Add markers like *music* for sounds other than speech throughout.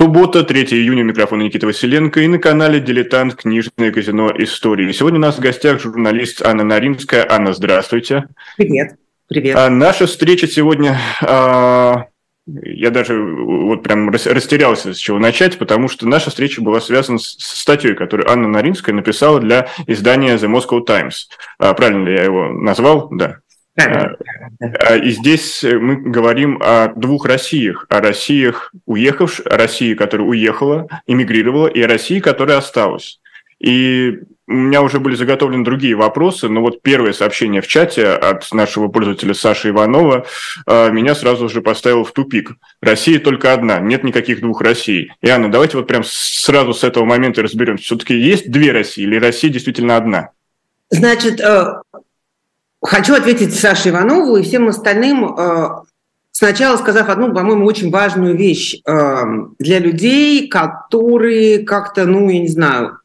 Суббота, 3 июня, микрофон Никита Василенко и на канале «Дилетант. Книжное казино. Истории». Сегодня у нас в гостях журналист Анна Наринская. Анна, здравствуйте. Привет. Привет. А наша встреча сегодня... А, я даже вот прям растерялся, с чего начать, потому что наша встреча была связана с статьей, которую Анна Наринская написала для издания The Moscow Times. А, правильно ли я его назвал? Да. А, а, и здесь мы говорим о двух Россиях. О Россиях уехавших, о России, которая уехала, эмигрировала, и о России, которая осталась. И у меня уже были заготовлены другие вопросы, но вот первое сообщение в чате от нашего пользователя Саши Иванова меня сразу же поставило в тупик. Россия только одна, нет никаких двух Россий. И, Анна, давайте вот прям сразу с этого момента разберемся. Все-таки есть две России или Россия действительно одна? Значит, э, Хочу ответить Саше Иванову и всем остальным, э, сначала сказав одну, по-моему, очень важную вещь э, для людей, которые как-то, ну, я не знаю,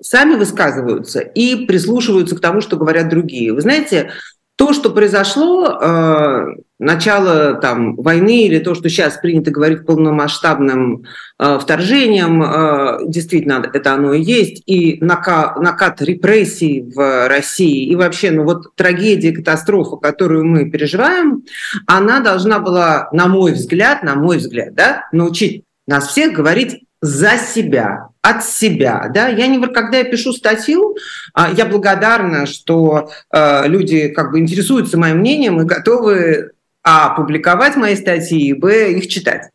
сами высказываются и прислушиваются к тому, что говорят другие. Вы знаете, то, что произошло, э, начало там, войны или то, что сейчас принято говорить полномасштабным э, вторжением, э, действительно, это оно и есть, и накат, накат репрессий в России, и вообще, ну вот трагедия, катастрофа, которую мы переживаем, она должна была, на мой взгляд, на мой взгляд, да, научить нас всех говорить за себя, от себя. Да? Я не, когда я пишу статью, а, я благодарна, что э, люди как бы интересуются моим мнением и готовы а, публиковать мои статьи, и б, их читать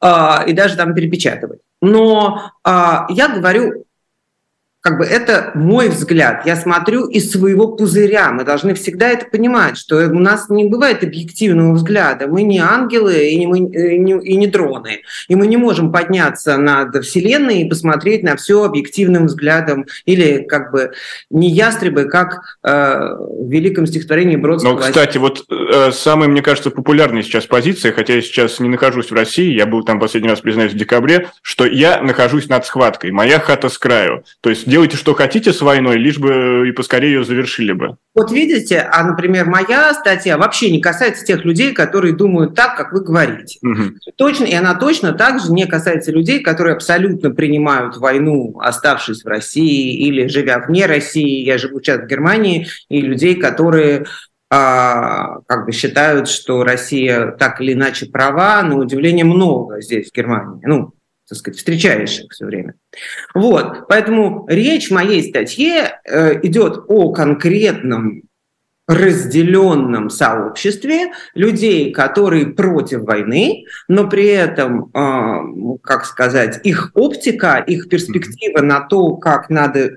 а, и даже там перепечатывать. Но я говорю как бы это мой взгляд. Я смотрю из своего пузыря. Мы должны всегда это понимать, что у нас не бывает объективного взгляда. Мы не ангелы и не, мы, и не, и не дроны. И мы не можем подняться над Вселенной и посмотреть на все объективным взглядом. Или как бы не ястребы, как э, в великом стихотворении Бродского. Но, кстати, вот э, самая, мне кажется, популярная сейчас позиция, хотя я сейчас не нахожусь в России, я был там последний раз, признаюсь, в декабре, что я нахожусь над схваткой. Моя хата с краю. То есть делайте, что хотите с войной, лишь бы и поскорее ее завершили бы. Вот видите, а, например, моя статья вообще не касается тех людей, которые думают так, как вы говорите. Угу. Точно, и она точно так же не касается людей, которые абсолютно принимают войну, оставшись в России или живя вне России. Я живу сейчас в Германии, и людей, которые а, как бы считают, что Россия так или иначе права, на удивление много здесь, в Германии. Ну, так сказать, встречаешь их все время. Вот, поэтому речь в моей статье э, идет о конкретном разделенном сообществе людей, которые против войны, но при этом, э, как сказать, их оптика, их перспектива на то, как надо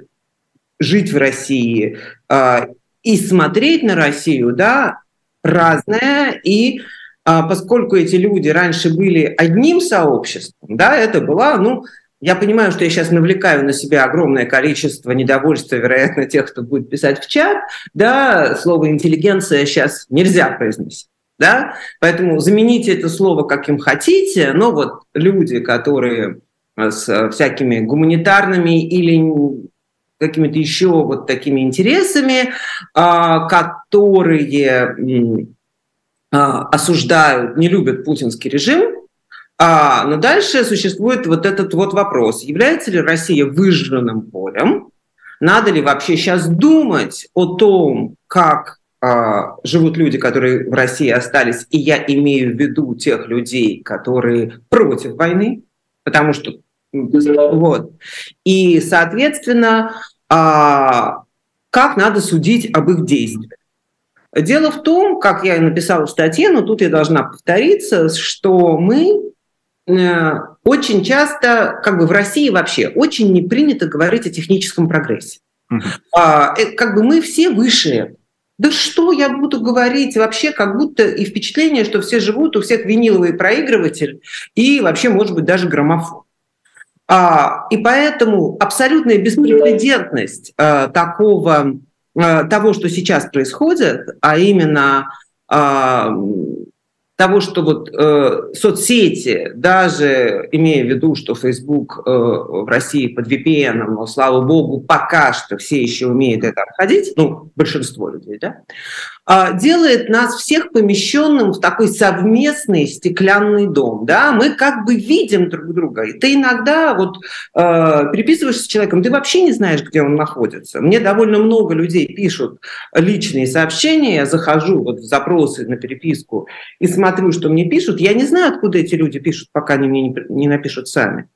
жить в России э, и смотреть на Россию, да, разная и а поскольку эти люди раньше были одним сообществом, да, это была, ну, я понимаю, что я сейчас навлекаю на себя огромное количество недовольства, вероятно, тех, кто будет писать в чат, да, слово «интеллигенция» сейчас нельзя произносить. Да? Поэтому замените это слово каким хотите, но вот люди, которые с всякими гуманитарными или какими-то еще вот такими интересами, а, которые а, осуждают, не любят путинский режим, а, но дальше существует вот этот вот вопрос, является ли Россия выжженным полем, надо ли вообще сейчас думать о том, как а, живут люди, которые в России остались, и я имею в виду тех людей, которые против войны, потому что вот. И, соответственно, а, как надо судить об их действиях. Дело в том, как я и написала в статье, но тут я должна повториться, что мы э, очень часто, как бы в России вообще, очень не принято говорить о техническом прогрессе. Uh-huh. А, э, как бы мы все выше. Да что я буду говорить вообще, как будто и впечатление, что все живут, у всех виниловый проигрыватель и вообще, может быть, даже граммофон. А, и поэтому абсолютная беспрецедентность а, такого того, что сейчас происходит, а именно э, того, что вот э, соцсети, даже имея в виду, что Facebook э, в России под VPN, но, слава богу, пока что все еще умеют это обходить, ну, большинство людей, да, э, делает нас всех помещенным в такой совместный стеклянный дом, да, мы как бы видим друг друга, и ты иногда вот э, переписываешься с человеком, ты вообще не знаешь, где он находится. Мне довольно много людей пишут личные сообщения, я захожу вот в запросы на переписку и смотрю, что мне пишут, я не знаю, откуда эти люди пишут, пока они мне не напишут сами.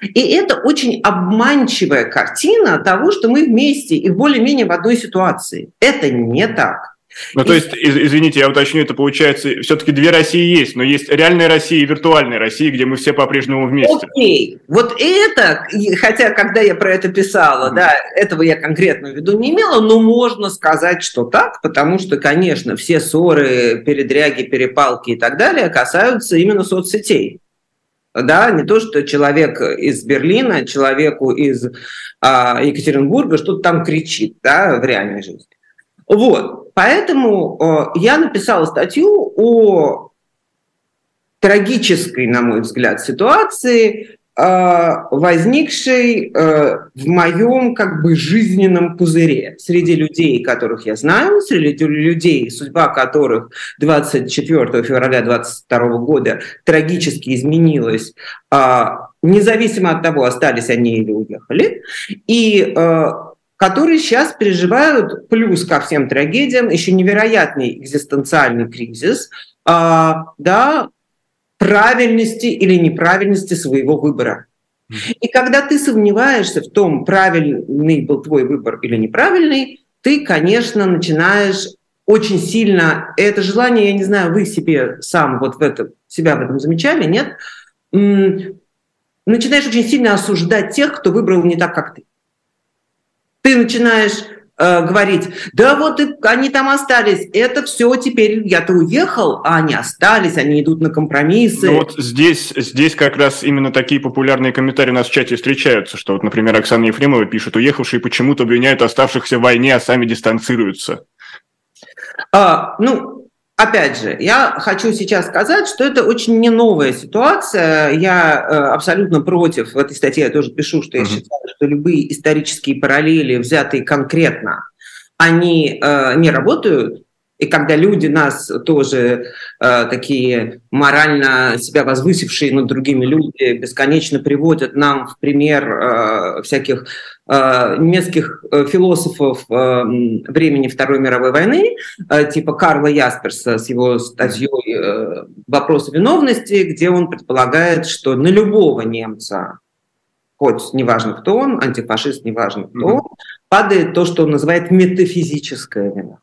И это очень обманчивая картина того, что мы вместе и более-менее в одной ситуации. Это не так. Ну, то есть, из, извините, я уточню, это получается, все-таки две России есть, но есть реальная Россия и виртуальная Россия, где мы все по-прежнему вместе. Окей, вот это, хотя когда я про это писала, mm. да, этого я конкретно в виду не имела, но можно сказать, что так, потому что, конечно, все ссоры, передряги, перепалки и так далее касаются именно соцсетей. Да, не то, что человек из Берлина, человеку из а, Екатеринбурга что-то там кричит, да, в реальной жизни. Вот, поэтому э, я написала статью о трагической, на мой взгляд, ситуации, э, возникшей э, в моем как бы жизненном пузыре среди людей, которых я знаю, среди людей, судьба которых 24 февраля 2022 года трагически изменилась, независимо от того, остались они или уехали. И которые сейчас переживают, плюс ко всем трагедиям, еще невероятный экзистенциальный кризис, а, да, правильности или неправильности своего выбора. И когда ты сомневаешься в том, правильный был твой выбор или неправильный, ты, конечно, начинаешь очень сильно, это желание, я не знаю, вы себе сам вот в этом, себя в этом замечали, нет? Начинаешь очень сильно осуждать тех, кто выбрал не так, как ты. Ты начинаешь э, говорить, да вот и они там остались, это все теперь, я-то уехал, а они остались, они идут на компромиссы. Ну вот здесь, здесь как раз именно такие популярные комментарии у нас в чате встречаются, что вот, например, Оксана Ефремова пишет, уехавшие почему-то обвиняют оставшихся в войне, а сами дистанцируются. А, ну, Опять же, я хочу сейчас сказать, что это очень не новая ситуация. Я э, абсолютно против, в этой статье я тоже пишу, что я uh-huh. считаю, что любые исторические параллели, взятые конкретно, они э, не работают. И когда люди нас тоже э, такие морально себя возвысившие над другими люди бесконечно приводят нам в пример э, всяких э, немецких э, философов э, времени Второй мировой войны, э, типа Карла Ясперса с его статьей э, «Вопросы виновности», где он предполагает, что на любого немца хоть неважно кто он, антифашист, неважно кто он, падает то, что он называет метафизическая вина.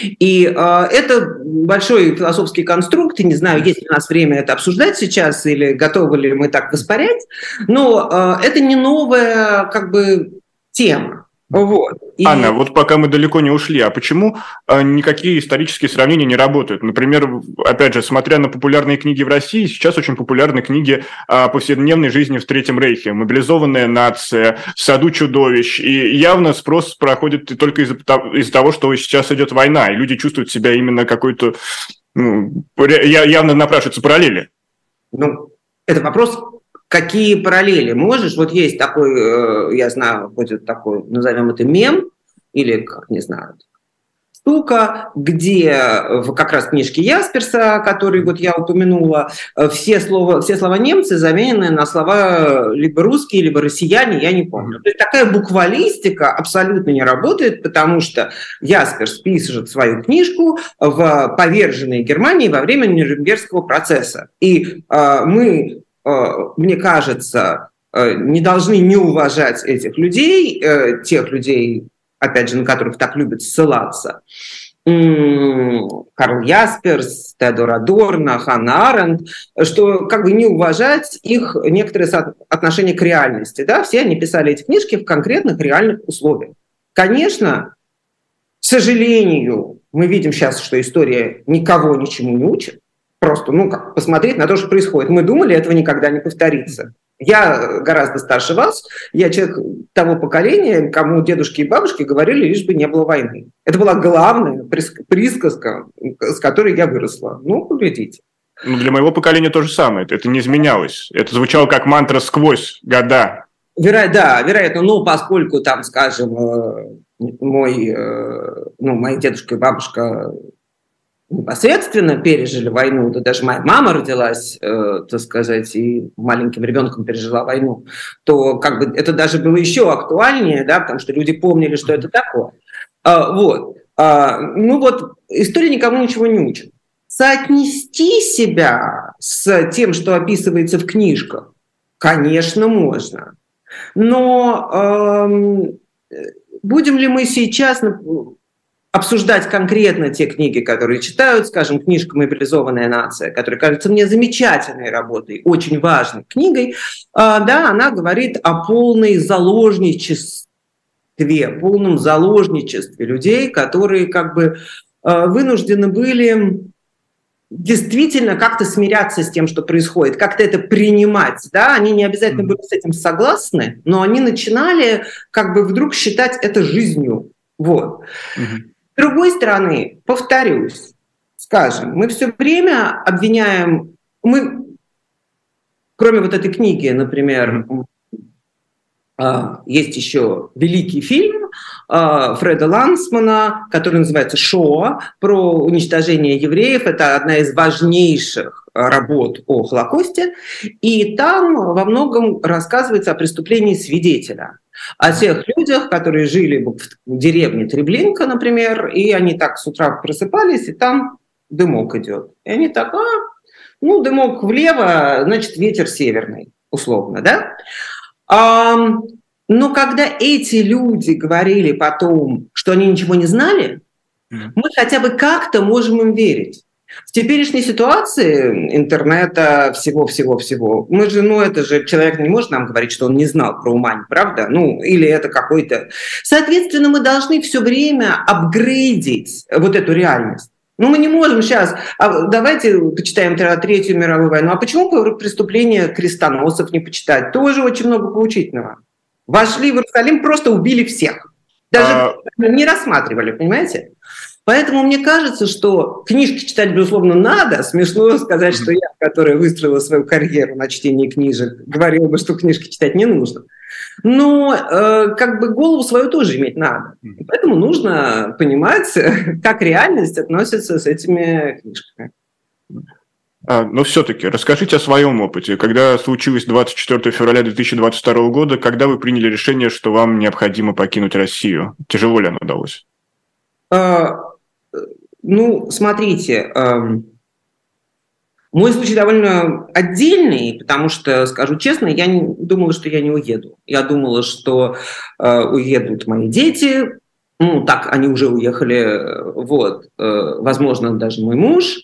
И э, это большой философский конструкт, и не знаю, есть ли у нас время это обсуждать сейчас, или готовы ли мы так воспарять, но э, это не новая как бы тема. Вот. И... Анна, вот пока мы далеко не ушли, а почему э, никакие исторические сравнения не работают? Например, опять же, смотря на популярные книги в России, сейчас очень популярны книги о повседневной жизни в Третьем Рейхе, «Мобилизованная нация», «Саду чудовищ», и явно спрос проходит только из-за из того, что сейчас идет война, и люди чувствуют себя именно какой-то, ну, явно напрашиваются параллели. Ну, это вопрос какие параллели можешь? Вот есть такой, э, я знаю, будет такой, назовем это мем, или, как не знаю, штука, где в как раз книжке Ясперса, который вот я упомянула, э, все слова, все слова немцы заменены на слова либо русские, либо россияне, я не помню. То есть такая буквалистика абсолютно не работает, потому что Ясперс пишет свою книжку в поверженной Германии во время Нюрнбергского процесса. И э, мы Э, мне кажется, э, не должны не уважать этих людей, э, тех людей, опять же, на которых так любят ссылаться. Карл Ясперс, Теодор Адорно, Ханна Аренд, что как бы не уважать их некоторые отношения к реальности. Да? Все они писали эти книжки в конкретных реальных условиях. Конечно, к сожалению, мы видим сейчас, что история никого ничему не учит, просто, ну, как посмотреть на то, что происходит. Мы думали, этого никогда не повторится. Я гораздо старше вас, я человек того поколения, кому дедушки и бабушки говорили, лишь бы не было войны. Это была главная присказка, с которой я выросла. Ну, поглядите. Ну, для моего поколения то же самое. Это не изменялось. Это звучало как мантра сквозь года. Веро... Да, вероятно, ну, поскольку там, скажем, э, мой, э, ну, моя дедушка и бабушка непосредственно пережили войну, да даже моя мама родилась, э, так сказать, и маленьким ребенком пережила войну, то как бы это даже было еще актуальнее, да, потому что люди помнили, что это такое. А, вот. А, ну вот, история никому ничего не учит. Соотнести себя с тем, что описывается в книжках, конечно, можно. Но э, будем ли мы сейчас обсуждать конкретно те книги, которые читают, скажем, книжка «Мобилизованная нация», которая кажется мне замечательной работой, очень важной книгой, а, да, она говорит о полной заложничестве, полном заложничестве людей, которые как бы а, вынуждены были действительно как-то смиряться с тем, что происходит, как-то это принимать. Да? Они не обязательно были с этим согласны, но они начинали как бы вдруг считать это жизнью. Вот. Mm-hmm. С другой стороны, повторюсь, скажем, мы все время обвиняем, мы, кроме вот этой книги, например, а, есть еще великий фильм а, Фреда Лансмана, который называется «Шоа», про уничтожение евреев. Это одна из важнейших работ о Холокосте. И там во многом рассказывается о преступлении свидетеля о тех людях, которые жили в деревне Треблинка, например, и они так с утра просыпались, и там дымок идет. И они так, а, ну, дымок влево, значит, ветер северный, условно, да? А, но когда эти люди говорили потом, что они ничего не знали, мы хотя бы как-то можем им верить. В теперешней ситуации интернета, всего-всего-всего, мы же, ну это же человек не может нам говорить, что он не знал про Умань, правда? Ну, или это какой-то... Соответственно, мы должны все время апгрейдить вот эту реальность. Ну, мы не можем сейчас, а давайте почитаем Третью мировую войну. А почему преступления крестоносов не почитать? Тоже очень много поучительного. Вошли в Иерусалим, просто убили всех. Даже а... не рассматривали, понимаете? Поэтому мне кажется, что книжки читать, безусловно, надо. Смешно сказать, что я, которая выстроила свою карьеру на чтении книжек, говорила бы, что книжки читать не нужно. Но э, как бы голову свою тоже иметь надо. Поэтому нужно понимать, *laughs* как реальность относится с этими книжками. А, но все-таки расскажите о своем опыте. Когда случилось 24 февраля 2022 года, когда вы приняли решение, что вам необходимо покинуть Россию? Тяжело ли оно удалось? Ну, смотрите, эм, мой случай довольно отдельный, потому что, скажу честно, я не, думала, что я не уеду. Я думала, что э, уедут мои дети, ну, так, они уже уехали, э, вот, э, возможно, даже мой муж,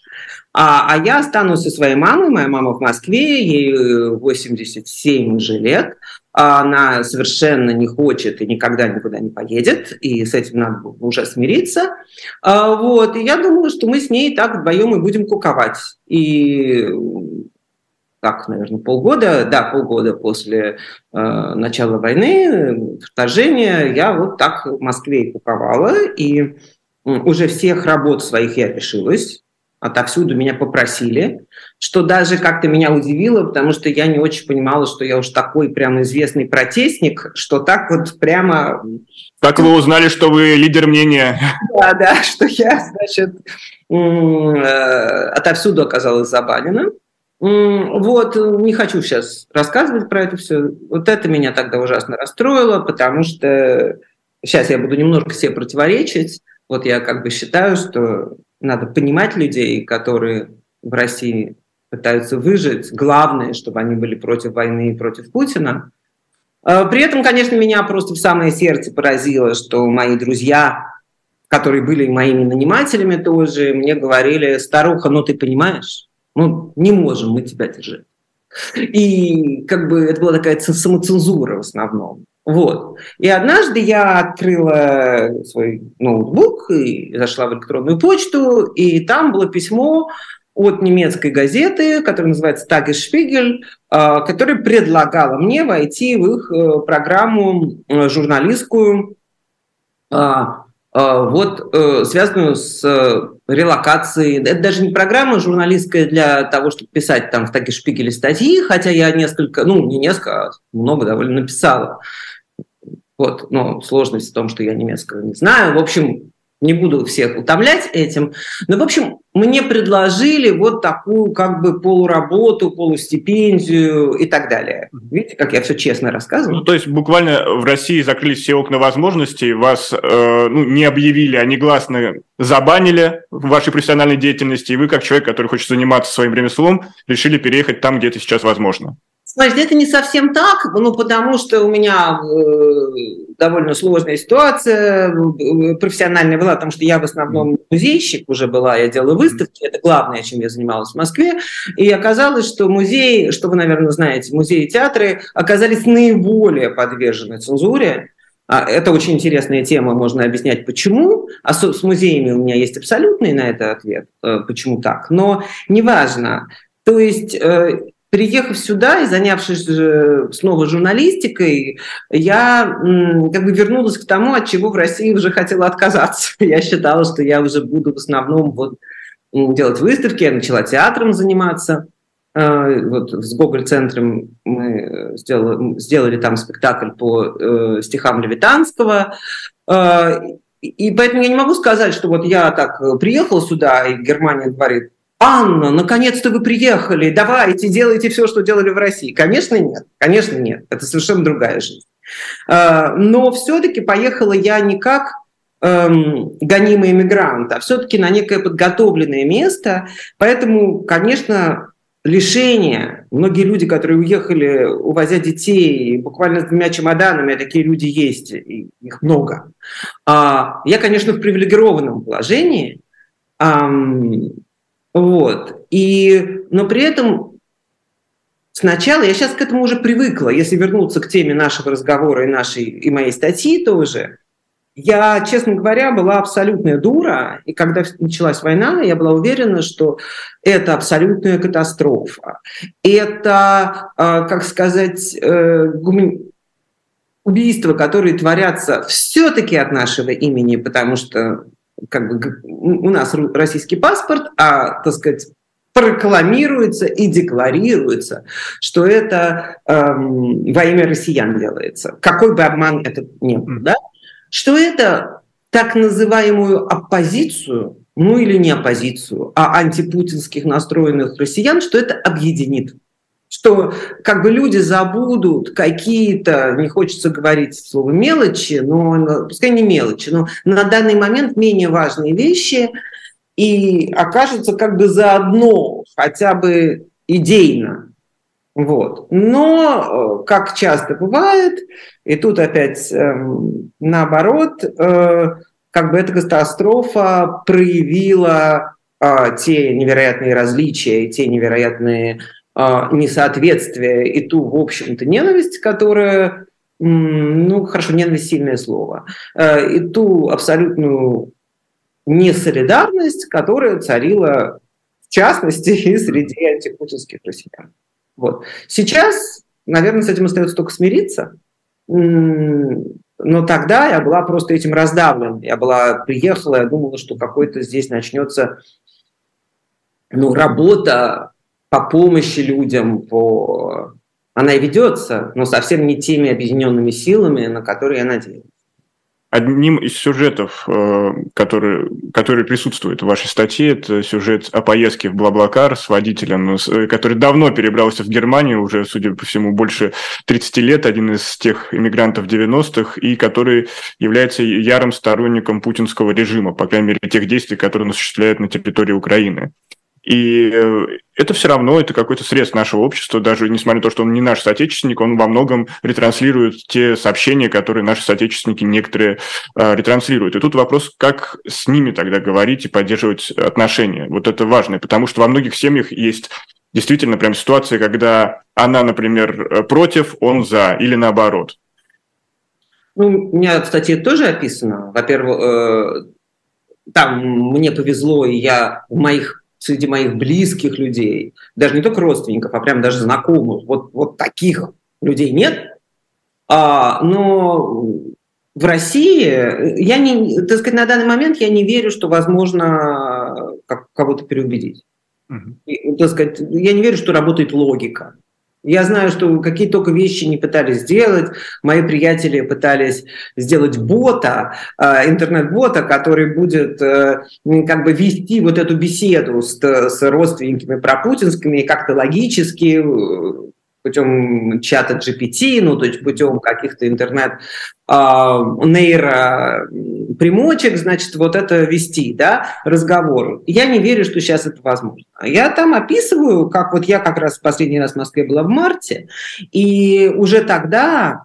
а, а я останусь со своей мамой, моя мама в Москве, ей 87 уже лет, она совершенно не хочет и никогда никуда не поедет, и с этим надо уже смириться. А, вот, и я думаю, что мы с ней так вдвоем и будем куковать. И так, наверное, полгода, да, полгода после э, начала войны, вторжения, я вот так в Москве и куковала, и уже всех работ своих я решилась, отовсюду меня попросили, что даже как-то меня удивило, потому что я не очень понимала, что я уж такой прям известный протестник, что так вот прямо... Как вы узнали, что вы лидер мнения? Да, да, что я, значит, э, отовсюду оказалась забанена. Вот, не хочу сейчас рассказывать про это все. Вот это меня тогда ужасно расстроило, потому что сейчас я буду немножко себе противоречить. Вот я как бы считаю, что надо понимать людей, которые в России пытаются выжить. Главное, чтобы они были против войны и против Путина. А, при этом, конечно, меня просто в самое сердце поразило, что мои друзья, которые были моими нанимателями тоже, мне говорили, старуха, ну ты понимаешь, ну не можем мы тебя держать. И как бы это была такая самоцензура в основном. Вот. И однажды я открыла свой ноутбук и зашла в электронную почту, и там было письмо от немецкой газеты, которая называется а, которая предлагала мне войти в их э, программу э, журналистскую, а, а, вот, э, связанную с релокации. Это даже не программа журналистская для того, чтобы писать там в шпигеле статьи, хотя я несколько, ну, не несколько, а много довольно написала. Вот, но сложность в том, что я немецкого не знаю. В общем, не буду всех утомлять этим. Но, в общем, мне предложили вот такую как бы полуработу, полустипендию и так далее. Видите, как я все честно рассказываю? Ну, то есть буквально в России закрылись все окна возможностей, вас э, ну, не объявили, а негласно забанили в вашей профессиональной деятельности, и вы, как человек, который хочет заниматься своим ремеслом, решили переехать там, где это сейчас возможно. Значит, это не совсем так, ну, потому что у меня э, довольно сложная ситуация э, профессиональная была, потому что я в основном музейщик уже была, я делала выставки, это главное, чем я занималась в Москве, и оказалось, что музеи, что вы, наверное, знаете, музеи и театры оказались наиболее подвержены цензуре, а, это очень интересная тема, можно объяснять, почему. А с музеями у меня есть абсолютный на это ответ, э, почему так. Но неважно. То есть Приехав сюда и занявшись э, снова журналистикой, я как бы вернулась к тому, от чего в России уже хотела отказаться. *laughs* Я считала, что я уже буду в основном вот делать выставки, я начала театром заниматься. Э, вот с Гоголь-центром мы сделали, сделали там спектакль по э, стихам Левитанского. И поэтому я не могу сказать, что вот я так приехала сюда, и Германия говорит, Анна, наконец-то вы приехали, давайте, делайте все, что делали в России. Конечно, нет, конечно, нет, это совершенно другая жизнь. А, но все-таки поехала я не как эм, гонимый иммигрант, а все-таки на некое подготовленное место. Поэтому, конечно, лишение. Многие люди, которые уехали, увозя детей, буквально с двумя чемоданами, а такие люди есть, их много. А, я, конечно, в привилегированном положении. Вот. И, но при этом сначала, я сейчас к этому уже привыкла, если вернуться к теме нашего разговора и нашей и моей статьи тоже, я, честно говоря, была абсолютная дура, и когда началась война, я была уверена, что это абсолютная катастрофа. Это, а, как сказать, э, убийства, которые творятся все-таки от нашего имени, потому что как бы у нас российский паспорт, а, так сказать, прокламируется и декларируется, что это эм, во имя россиян делается. Какой бы обман это ни был, да? Что это так называемую оппозицию, ну или не оппозицию, а антипутинских настроенных россиян, что это объединит что как бы люди забудут какие-то, не хочется говорить слово мелочи, но пускай не мелочи, но на данный момент менее важные вещи и окажутся как бы заодно, хотя бы идейно. Вот. Но, э, как часто бывает, и тут опять э, наоборот, э, как бы эта катастрофа проявила э, те невероятные различия, те невероятные несоответствие и ту, в общем-то, ненависть, которая, ну, хорошо, ненависть – сильное слово, а, и ту абсолютную несолидарность, которая царила, в частности, *laughs* и среди антипутинских россиян. Вот. Сейчас, наверное, с этим остается только смириться, но тогда я была просто этим раздавлена. Я была, приехала, я думала, что какой-то здесь начнется ну, работа по помощи людям, по... она и ведется, но совсем не теми объединенными силами, на которые я надеюсь. Одним из сюжетов, э, который, который присутствует в вашей статье, это сюжет о поездке в Блаблакар с водителем, э, который давно перебрался в Германию, уже, судя по всему, больше 30 лет, один из тех иммигрантов 90-х, и который является ярым сторонником путинского режима, по крайней мере, тех действий, которые он осуществляет на территории Украины. И э, это все равно, это какой-то срез нашего общества, даже несмотря на то, что он не наш соотечественник, он во многом ретранслирует те сообщения, которые наши соотечественники некоторые э, ретранслируют. И тут вопрос, как с ними тогда говорить и поддерживать отношения. Вот это важно, потому что во многих семьях есть действительно прям ситуация, когда она, например, против, он за, или наоборот. Ну, у меня в статье тоже описано. Во-первых, э, там мне повезло, и я в моих среди моих близких людей, даже не только родственников, а прям даже знакомых, вот, вот таких людей нет. А, но в России, я не, так сказать, на данный момент я не верю, что возможно как, кого-то переубедить. Угу. Так сказать, я не верю, что работает логика. Я знаю, что какие только вещи не пытались сделать. Мои приятели пытались сделать бота, э, интернет-бота, который будет э, как бы вести вот эту беседу с, с родственниками пропутинскими как-то логически э, путем чата GPT, ну, то есть путем каких-то интернет а, нейропримочек, значит, вот это вести, да, разговор. Я не верю, что сейчас это возможно. Я там описываю, как вот я как раз в последний раз в Москве была в марте, и уже тогда,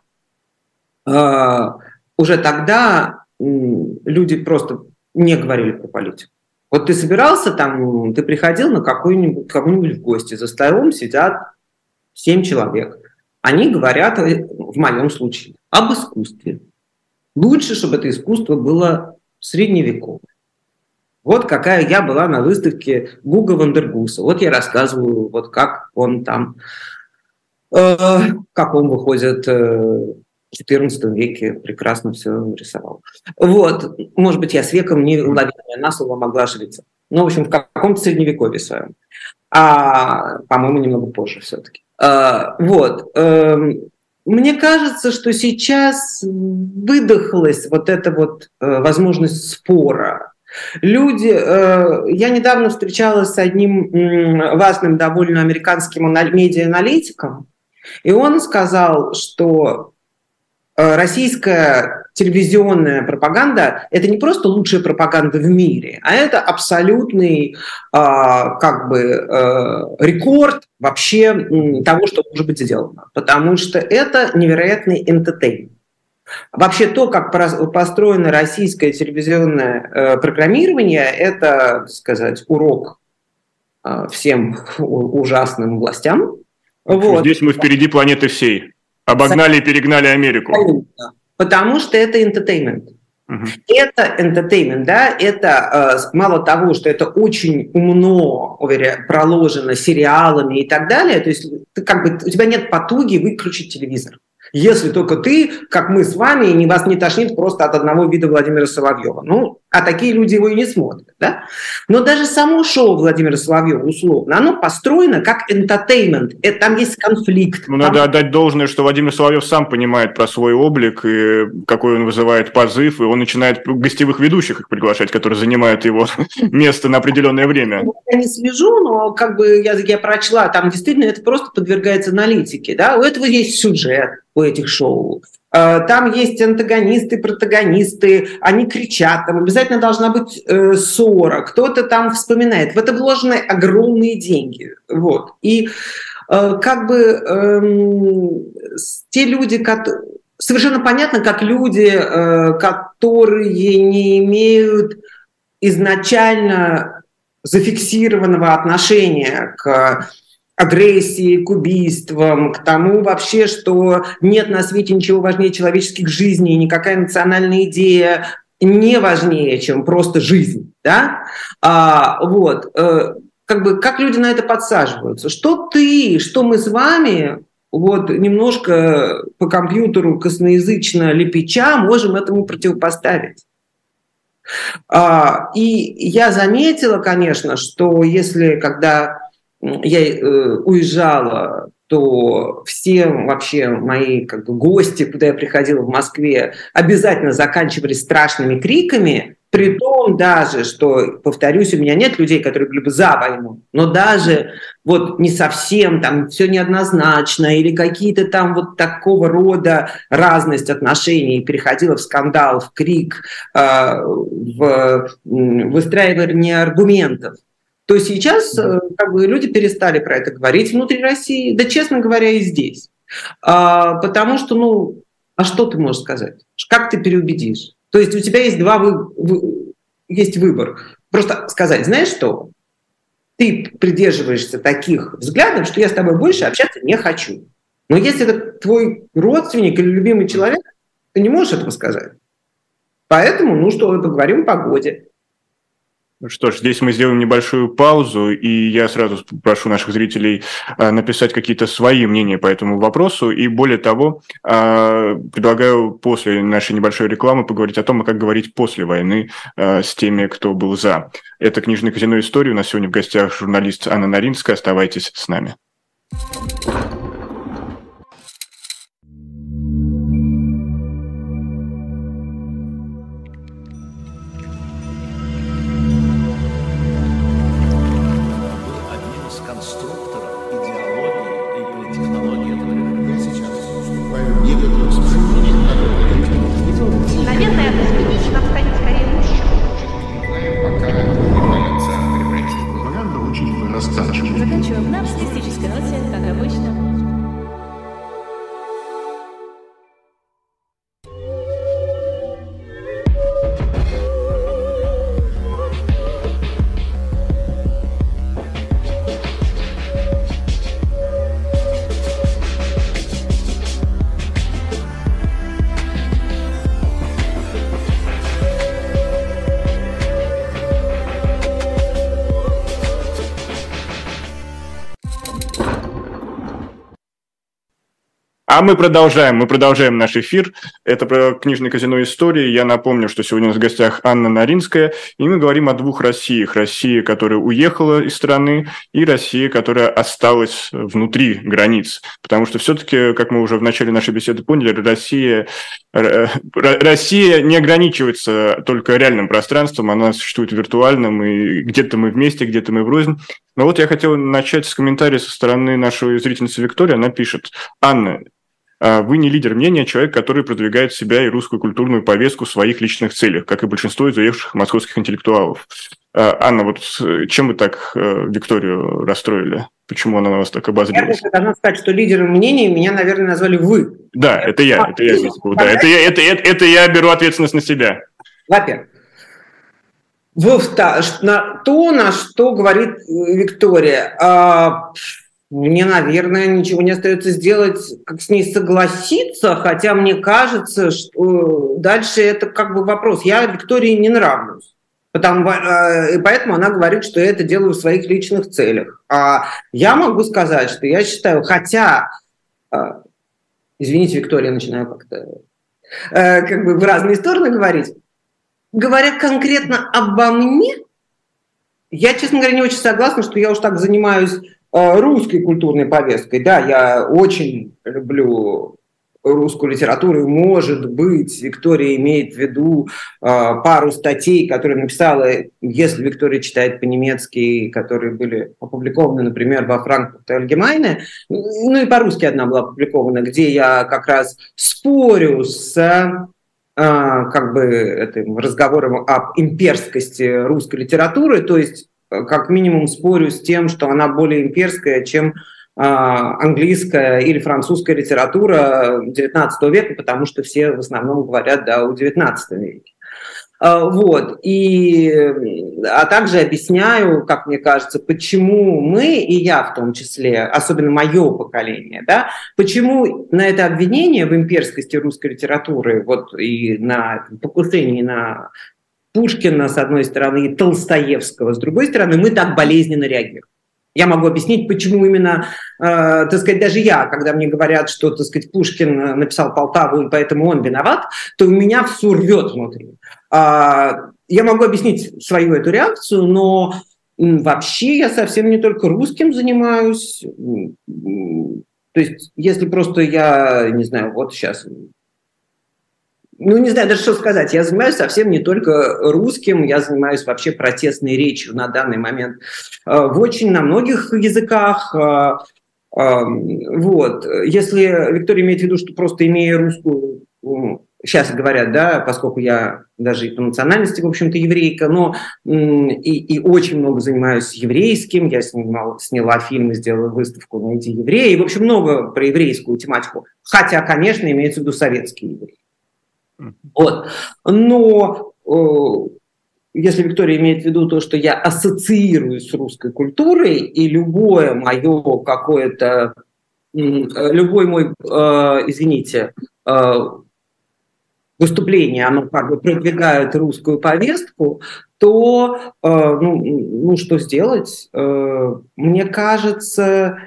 а, уже тогда люди просто не говорили про политику. Вот ты собирался там, ты приходил на какую-нибудь, кого-нибудь в гости, за столом сидят семь человек. Они говорят, в моем случае, об искусстве. Лучше, чтобы это искусство было средневековое. Вот какая я была на выставке Гуга Вандергуса. Вот я рассказываю, вот как он там, э, как он выходит э, в XIV веке, прекрасно все рисовал. Вот, может быть, я с веком не уловила, на слово могла ошибиться. Ну, в общем, в каком-то средневековье своем. А, по-моему, немного позже все-таки. А, вот. Эм, мне кажется, что сейчас выдохлась вот эта вот э, возможность спора. Люди, э, я недавно встречалась с одним важным довольно американским медиа-аналитиком, и он сказал, что российская телевизионная пропаганда – это не просто лучшая пропаганда в мире, а это абсолютный а, как бы а, рекорд вообще того, что может быть сделано. Потому что это невероятный энтетейн. Вообще то, как построено российское телевизионное э, программирование, это, сказать, урок э, всем *laughs* ужасным властям. Вот. Здесь мы впереди планеты всей. Обогнали и перегнали Америку. Абсолютно потому что это entertainment. Uh-huh. Это entertainment, да, это э, мало того, что это очень умно уверяю, проложено сериалами и так далее, то есть ты, как бы, у тебя нет потуги выключить телевизор. Если только ты, как мы с вами, не вас не тошнит просто от одного вида Владимира Соловьева. Ну, а такие люди его и не смотрят. Да? Но даже само шоу Владимира Соловьева, условно, оно построено как entertainment. Это, там есть конфликт. Ну, там... надо отдать должное, что Владимир Соловьев сам понимает про свой облик, и какой он вызывает позыв, и он начинает гостевых ведущих их приглашать, которые занимают его *laughs* место на определенное время. Я не слежу, но как бы я, я прочла, там действительно это просто подвергается аналитике. Да? У этого есть сюжет у этих шоу. Э, там есть антагонисты, протагонисты, они кричат, там обязательно должна быть э, ссора, кто-то там вспоминает. В это вложены огромные деньги. Вот. И э, как бы э, те люди, которые... Совершенно понятно, как люди, которые не имеют изначально зафиксированного отношения к агрессии, к убийствам, к тому вообще, что нет на свете ничего важнее человеческих жизней, никакая национальная идея не важнее, чем просто жизнь, да? А, вот, э, как бы, как люди на это подсаживаются? Что ты, что мы с вами, вот немножко по компьютеру косноязычно лепеча можем этому противопоставить? А, и я заметила, конечно, что если когда я э, уезжала, то все вообще мои как бы, гости, куда я приходила в Москве, обязательно заканчивались страшными криками, при том даже, что, повторюсь, у меня нет людей, которые были бы за войну, но даже вот не совсем, там все неоднозначно, или какие-то там вот такого рода разность отношений. Переходила в скандал, в крик, э, в выстраивание аргументов то сейчас э, как бы, люди перестали про это говорить внутри России, да, честно говоря, и здесь. А, потому что, ну, а что ты можешь сказать? Как ты переубедишь? То есть у тебя есть два вы, вы, есть выбор. Просто сказать, знаешь что? Ты придерживаешься таких взглядов, что я с тобой больше общаться не хочу. Но если это твой родственник или любимый человек, ты не можешь этого сказать. Поэтому, ну что, поговорим о погоде. Ну что ж, здесь мы сделаем небольшую паузу, и я сразу прошу наших зрителей а, написать какие-то свои мнения по этому вопросу. И более того, а, предлагаю после нашей небольшой рекламы поговорить о том, как говорить после войны а, с теми, кто был за. Это «Книжный казино истории». У нас сегодня в гостях журналист Анна Наринская. Оставайтесь с нами. А мы продолжаем, мы продолжаем наш эфир. Это про книжное казино истории. Я напомню, что сегодня у нас в гостях Анна Наринская, и мы говорим о двух Россиях. Россия, которая уехала из страны, и Россия, которая осталась внутри границ. Потому что все-таки, как мы уже в начале нашей беседы поняли, Россия, Россия не ограничивается только реальным пространством, она существует виртуальным, и где-то мы вместе, где-то мы врознь. Но вот я хотел начать с комментария со стороны нашей зрительницы Виктории. Она пишет, Анна, вы не лидер мнения, а человек, который продвигает себя и русскую культурную повестку в своих личных целях, как и большинство из уехавших московских интеллектуалов. А, Анна, вот чем вы так э, Викторию расстроили? Почему она на вас так обозлилась? Я должна сказать, что лидером мнения меня, наверное, назвали вы. Да, это я, это я здесь был. Да, это, я, это, это, это я беру ответственность на себя. Во-первых. На то, на что говорит Виктория мне, наверное, ничего не остается сделать, как с ней согласиться, хотя мне кажется, что дальше это как бы вопрос. Я Виктории не нравлюсь. Потому, э, и поэтому она говорит, что я это делаю в своих личных целях. А я могу сказать, что я считаю, хотя, э, извините, Виктория, начинаю как-то э, как бы в разные стороны говорить, говоря конкретно обо мне, я, честно говоря, не очень согласна, что я уж так занимаюсь Э, русской культурной повесткой. Да, я очень люблю русскую литературу, может быть, Виктория имеет в виду э, пару статей, которые написала, если Виктория читает по-немецки, которые были опубликованы, например, во Франкфурте Альгемайне, ну и по-русски одна была опубликована, где я как раз спорю с э, как бы этим разговором об имперскосости русской литературы, то есть как минимум спорю с тем, что она более имперская, чем а, английская или французская литература XIX века, потому что все в основном говорят да, о XIX веке. А, вот. И, а также объясняю, как мне кажется, почему мы, и я в том числе, особенно мое поколение, да, почему на это обвинение в имперскости русской литературы вот, и на покушении на Пушкина, с одной стороны, и Толстоевского, с другой стороны, мы так болезненно реагируем. Я могу объяснить, почему именно, э, так сказать, даже я, когда мне говорят, что, так сказать, Пушкин написал Полтаву, и поэтому он виноват, то у меня все рвет внутри. Э, я могу объяснить свою эту реакцию, но вообще я совсем не только русским занимаюсь. То есть, если просто я, не знаю, вот сейчас ну, не знаю даже, что сказать. Я занимаюсь совсем не только русским, я занимаюсь вообще протестной речью на данный момент э, в очень на многих языках. Э, э, вот. Если Виктория имеет в виду, что просто имея русскую, сейчас говорят, да, поскольку я даже и по национальности, в общем-то, еврейка, но и, и очень много занимаюсь еврейским, я снимал, сняла фильм и сделала выставку «Найди еврея», и, в общем, много про еврейскую тематику, хотя, конечно, имеется в виду советские евреи. Вот. Но э, если Виктория имеет в виду то, что я ассоциируюсь с русской культурой, и любое мое какое-то, любой мой, э, извините, э, выступление, оно как бы продвигает русскую повестку, то, э, ну, ну что сделать? Э, мне кажется,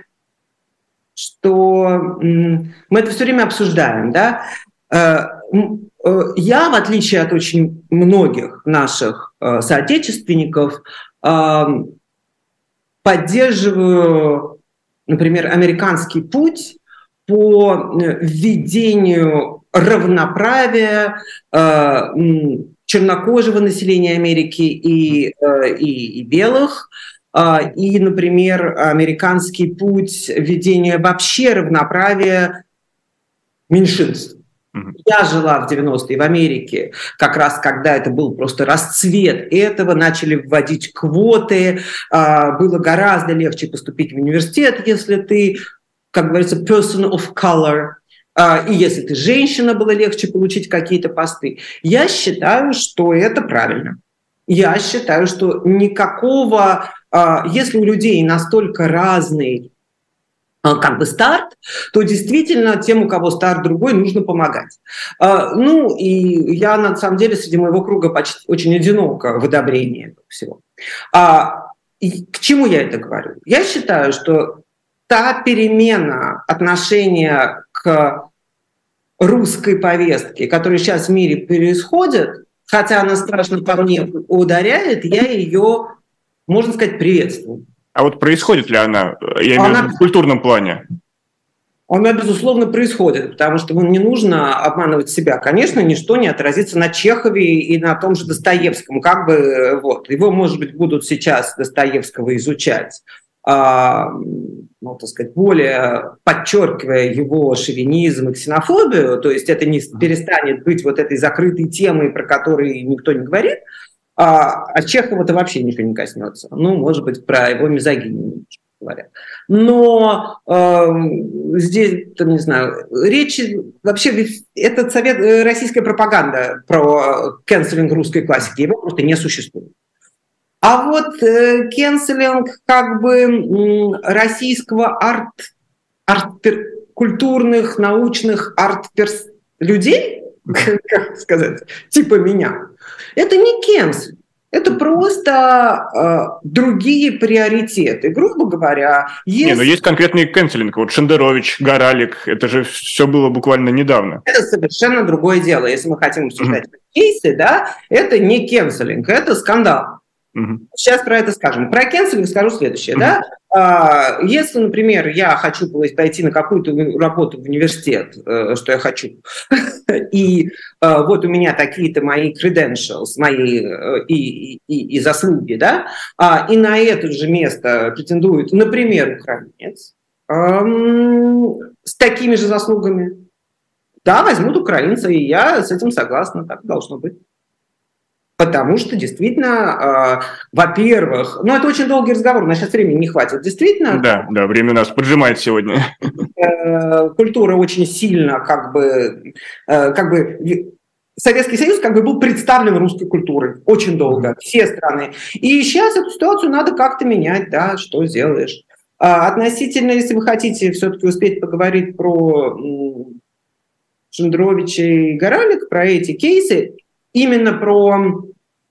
что мы это все время обсуждаем, да? Э, я, в отличие от очень многих наших соотечественников, поддерживаю, например, американский путь по введению равноправия чернокожего населения Америки и, э, и, и белых, а, и, например, американский путь введения вообще равноправия меньшинств. Я жила в 90-е в Америке, как раз когда это был просто расцвет этого, начали вводить квоты, а, было гораздо легче поступить в университет, если ты, как говорится, person of color, а, и если ты женщина, было легче получить какие-то посты. Я считаю, что это правильно. Я считаю, что никакого, а, если у людей настолько разный как бы старт, то действительно тем, у кого старт другой, нужно помогать. Ну, и я, на самом деле, среди моего круга почти очень одиноко в одобрении этого всего. И к чему я это говорю? Я считаю, что та перемена отношения к русской повестке, которая сейчас в мире происходит, хотя она страшно по мне ударяет, я ее, можно сказать, приветствую. А вот происходит ли она, я имею в виду в культурном плане? Она, безусловно, происходит, потому что не нужно обманывать себя. Конечно, ничто не отразится на Чехове и на том же Достоевском. Как бы, вот, его, может быть, будут сейчас Достоевского изучать. А, ну, так сказать, более подчеркивая его шовинизм и ксенофобию, то есть это не перестанет быть вот этой закрытой темой, про которую никто не говорит, а, а Чехова-то вообще никто не коснется. Ну, может быть, про его мизогинию говорят. Но э, здесь, там, не знаю, речь вообще этот совет, э, российская пропаганда про кэнселинг русской классики, его просто не существует. А вот э, кенселинг как бы российского арт, арт культурных, научных арт-людей, *laughs* как сказать, типа меня, это не кенселинг. Это просто э, другие приоритеты. Грубо говоря, если... Не, но есть конкретный кэнселинг. Вот Шендерович, Горалик, это же все было буквально недавно. Это совершенно другое дело. Если мы хотим обсуждать mm-hmm. кейсы, да, это не кэнселинг, это скандал. Угу. Сейчас про это скажем. Про кэнселинг скажу следующее. Угу. Да? А, если, например, я хочу пойти на какую-то работу в университет, э, что я хочу, *laughs* и э, вот у меня такие-то мои credentials, мои э, и, и, и заслуги, да, а, и на это же место претендует, например, украинец с такими же заслугами, да, возьмут украинца, и я с этим согласна, так должно быть. Потому что действительно, э, во-первых, ну это очень долгий разговор, у нас сейчас времени не хватит. Действительно. Да, да, время нас поджимает сегодня. Э, культура очень сильно как бы, э, как бы Советский Союз как бы был представлен русской культурой очень долго, все страны. И сейчас эту ситуацию надо как-то менять, да, что сделаешь. А относительно, если вы хотите все-таки успеть поговорить про Шендровича и Горалик, про эти кейсы, именно про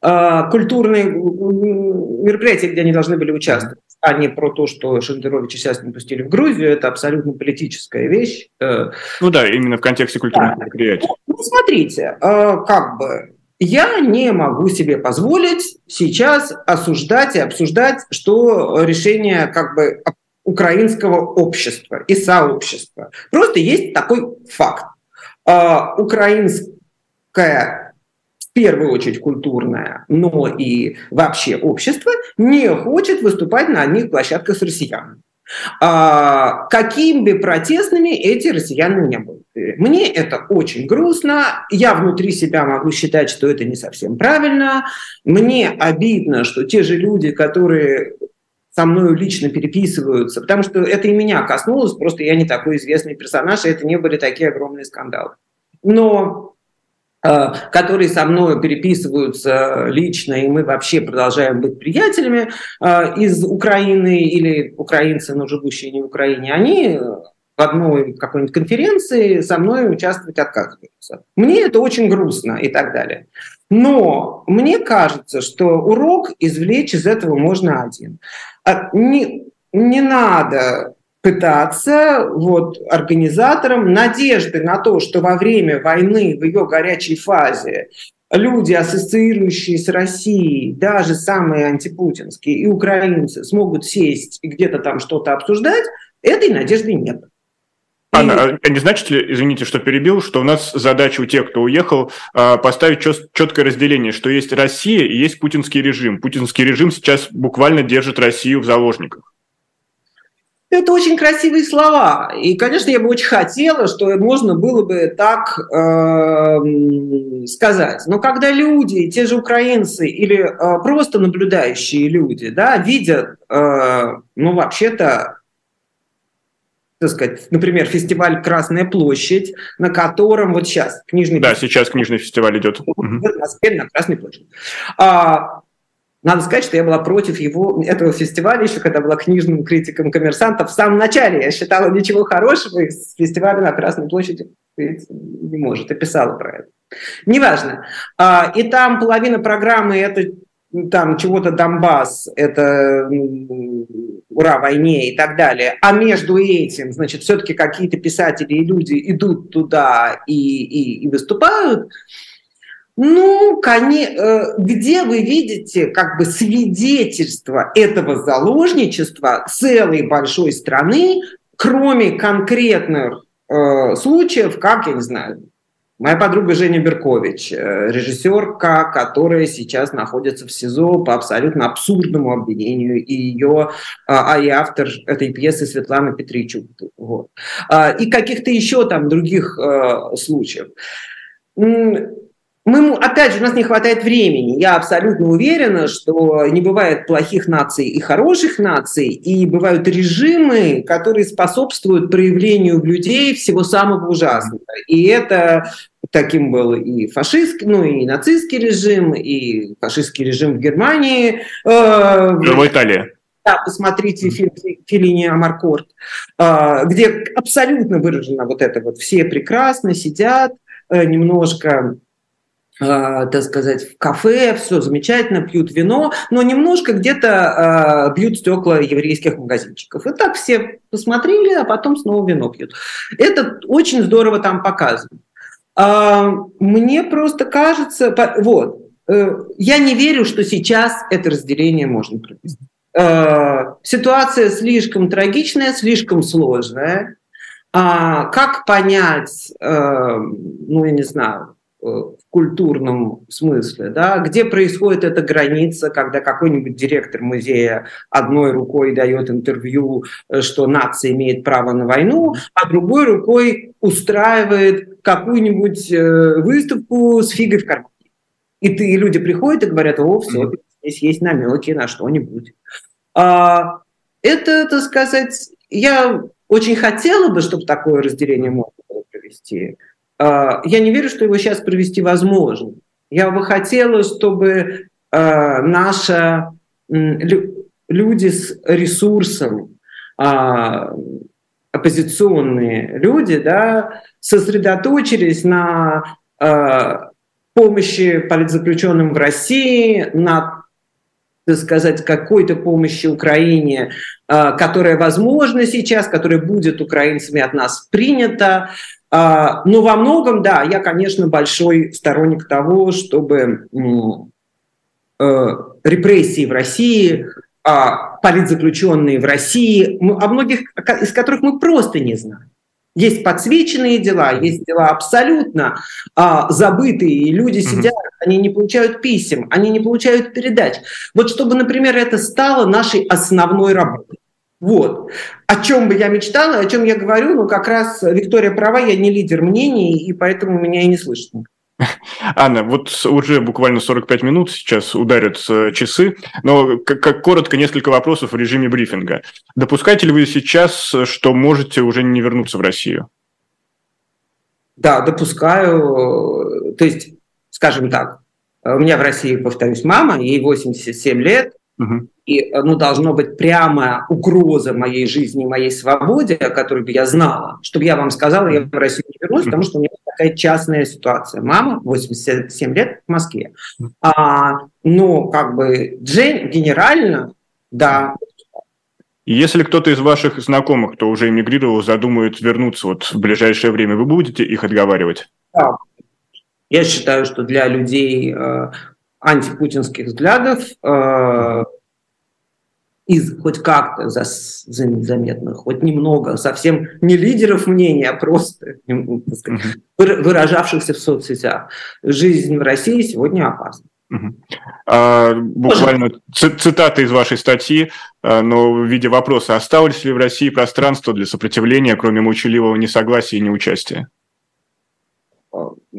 э, культурные мероприятия, где они должны были участвовать, а не про то, что Шендеровича сейчас не пустили в Грузию. Это абсолютно политическая вещь. Э. Ну да, именно в контексте культурных да. мероприятий. Ну, смотрите, э, как бы я не могу себе позволить сейчас осуждать и обсуждать, что решение как бы украинского общества и сообщества. Просто есть такой факт. Украинская первую очередь культурное, но и вообще общество не хочет выступать на одних площадках с россиянами. А, какими бы протестными эти россияне не были. Мне это очень грустно. Я внутри себя могу считать, что это не совсем правильно. Мне обидно, что те же люди, которые со мной лично переписываются, потому что это и меня коснулось, просто я не такой известный персонаж, и это не были такие огромные скандалы. Но которые со мной переписываются лично, и мы вообще продолжаем быть приятелями э, из Украины или украинцы, но живущие не в Украине, они одной какой-нибудь конференции со мной участвовать отказываются. Мне это очень грустно и так далее. Но мне кажется, что урок извлечь из этого можно один. А не, не надо пытаться вот, организаторам надежды на то, что во время войны, в ее горячей фазе, люди, ассоциирующие с Россией, даже самые антипутинские и украинцы, смогут сесть и где-то там что-то обсуждать, этой надежды нет. Анна, а не значит ли, извините, что перебил, что у нас задача у тех, кто уехал, а, поставить четкое разделение, что есть Россия и есть путинский режим. Путинский режим сейчас буквально держит Россию в заложниках. Это очень красивые слова. И, конечно, я бы очень хотела, что можно было бы так э, сказать. Но когда люди, те же украинцы или э, просто наблюдающие люди, да, видят, э, ну, вообще-то, так сказать, например, фестиваль «Красная площадь», на котором вот сейчас книжный... Да, сейчас книжный фестиваль идет. В Москве на Красной площади. А, надо сказать, что я была против его, этого фестиваля еще, когда была книжным критиком коммерсантов. В самом начале я считала ничего хорошего из фестиваля на Красной площади не может, и писала про это. Неважно. А, и там половина программы это там чего-то Донбасс, это ура войне и так далее. А между этим, значит, все-таки какие-то писатели и люди идут туда и, и, и выступают. Ну, э, где вы видите как бы свидетельство этого заложничества целой большой страны, кроме конкретных э, случаев, как, я не знаю, моя подруга Женя Беркович, э, режиссерка, которая сейчас находится в СИЗО по абсолютно абсурдному обвинению, и ее, а и автор этой пьесы Светлана Петричук. Вот. А, и каких-то еще там других э, случаев мы, опять же, у нас не хватает времени. Я абсолютно уверена, что не бывает плохих наций и хороших наций, и бывают режимы, которые способствуют проявлению в людей всего самого ужасного. И это таким был и фашистский, ну и нацистский режим, и фашистский режим в Германии. Э, в Италии. Да, посмотрите фильм Филини Амаркорт, э, где абсолютно выражено вот это вот. Все прекрасно сидят, э, немножко так сказать, в кафе, все замечательно, пьют вино, но немножко где-то э, бьют стекла еврейских магазинчиков. И так все посмотрели, а потом снова вино пьют. Это очень здорово там показано. Э, мне просто кажется, вот, э, я не верю, что сейчас это разделение можно провести. Ситуация слишком трагичная, слишком сложная. А, как понять, э, ну, я не знаю, Э, культурном смысле, да, где происходит эта граница, когда какой-нибудь директор музея одной рукой дает интервью, э, что нация имеет право на войну, а другой рукой устраивает какую-нибудь э, выставку с фигой в кармане. И, ты, и люди приходят и говорят, о, все, здесь есть намеки на что-нибудь. А, это, так сказать, я очень хотела бы, чтобы такое разделение можно было провести. А, я не верю, что его сейчас провести возможно. Я бы хотела, чтобы а, наши люди с ресурсом, а, оппозиционные люди, да, сосредоточились на помощи политзаключенным в России, на так сказать, какой-то помощи Украине, которая возможна сейчас, которая будет украинцами от нас принята, а, но во многом, да, я, конечно, большой сторонник того, чтобы э, репрессии в России, а, политзаключенные в России, о многих из которых мы просто не знаем. Есть подсвеченные дела, есть дела абсолютно а, забытые, и люди сидят, они не получают писем, они не получают передач. Вот чтобы, например, это стало нашей основной работой. Вот. О чем бы я мечтала, о чем я говорю, ну как раз Виктория права, я не лидер мнений, и поэтому меня и не слышно. Анна, вот уже буквально 45 минут сейчас ударят э, часы, но как, как коротко несколько вопросов в режиме брифинга. Допускаете ли вы сейчас, что можете уже не вернуться в Россию? Да, допускаю. То есть, скажем так, у меня в России, повторюсь, мама, ей 87 лет, угу. и ну, должно быть прямо угроза моей жизни, моей свободе, о которой бы я знала, чтобы я вам сказала, я в Россию не вернусь, потому что у меня такая частная ситуация. Мама 87 лет в Москве. А, но как бы Джейн генерально, да, если кто-то из ваших знакомых, кто уже эмигрировал, задумает вернуться вот в ближайшее время, вы будете их отговаривать? Да. Я считаю, что для людей э, антипутинских взглядов э, из хоть как-то за, заметных, хоть немного, совсем не лидеров мнения, а просто сказать, выражавшихся в соцсетях. Жизнь в России сегодня опасна. А, буквально цитата из вашей статьи, а, но в виде вопроса. Осталось ли в России пространство для сопротивления, кроме молчаливого несогласия и неучастия?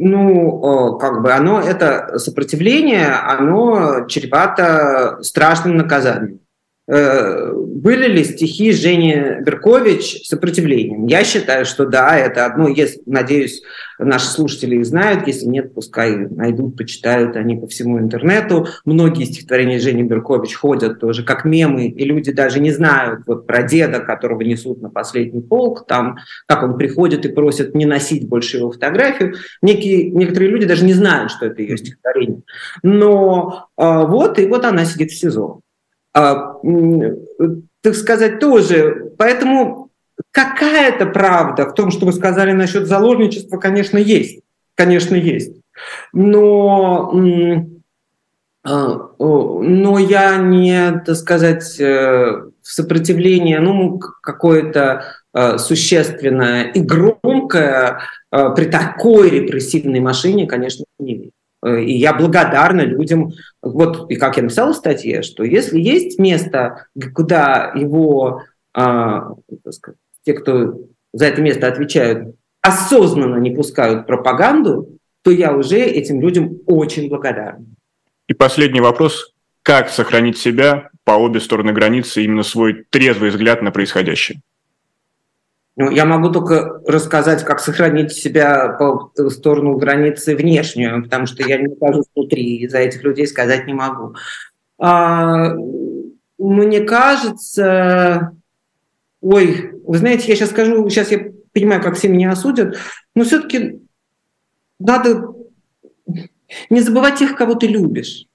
Ну, как бы оно, это сопротивление, оно чревато страшным наказанием. Э, были ли стихи Жени Беркович сопротивлением? Я считаю, что да, это одно, если, надеюсь, наши слушатели их знают, если нет, пускай найдут, почитают они по всему интернету. Многие стихотворения Жени Беркович ходят тоже как мемы, и люди даже не знают вот про деда, которого несут на последний полк, там, как он приходит и просит не носить больше его фотографию. Некие, некоторые люди даже не знают, что это ее стихотворение. Но э, вот, и вот она сидит в СИЗО. А, так сказать, тоже. Поэтому какая-то правда в том, что вы сказали насчет заложничества, конечно, есть. Конечно, есть. Но, а, но я не, так сказать, э, в сопротивлении, ну, какое-то э, существенное и громкое э, при такой репрессивной машине, конечно, не вижу. Э, и я благодарна людям, вот и как я написала в статье, что если есть место, куда его, а, сказать, те, кто за это место отвечают, осознанно не пускают пропаганду, то я уже этим людям очень благодарна. И последний вопрос. Как сохранить себя по обе стороны границы, именно свой трезвый взгляд на происходящее? Ну, я могу только рассказать, как сохранить себя по сторону границы внешнюю, потому что я не нахожусь внутри, и за этих людей сказать не могу. А, мне кажется, ой, вы знаете, я сейчас скажу, сейчас я понимаю, как все меня осудят, но все-таки надо не забывать тех, кого ты любишь.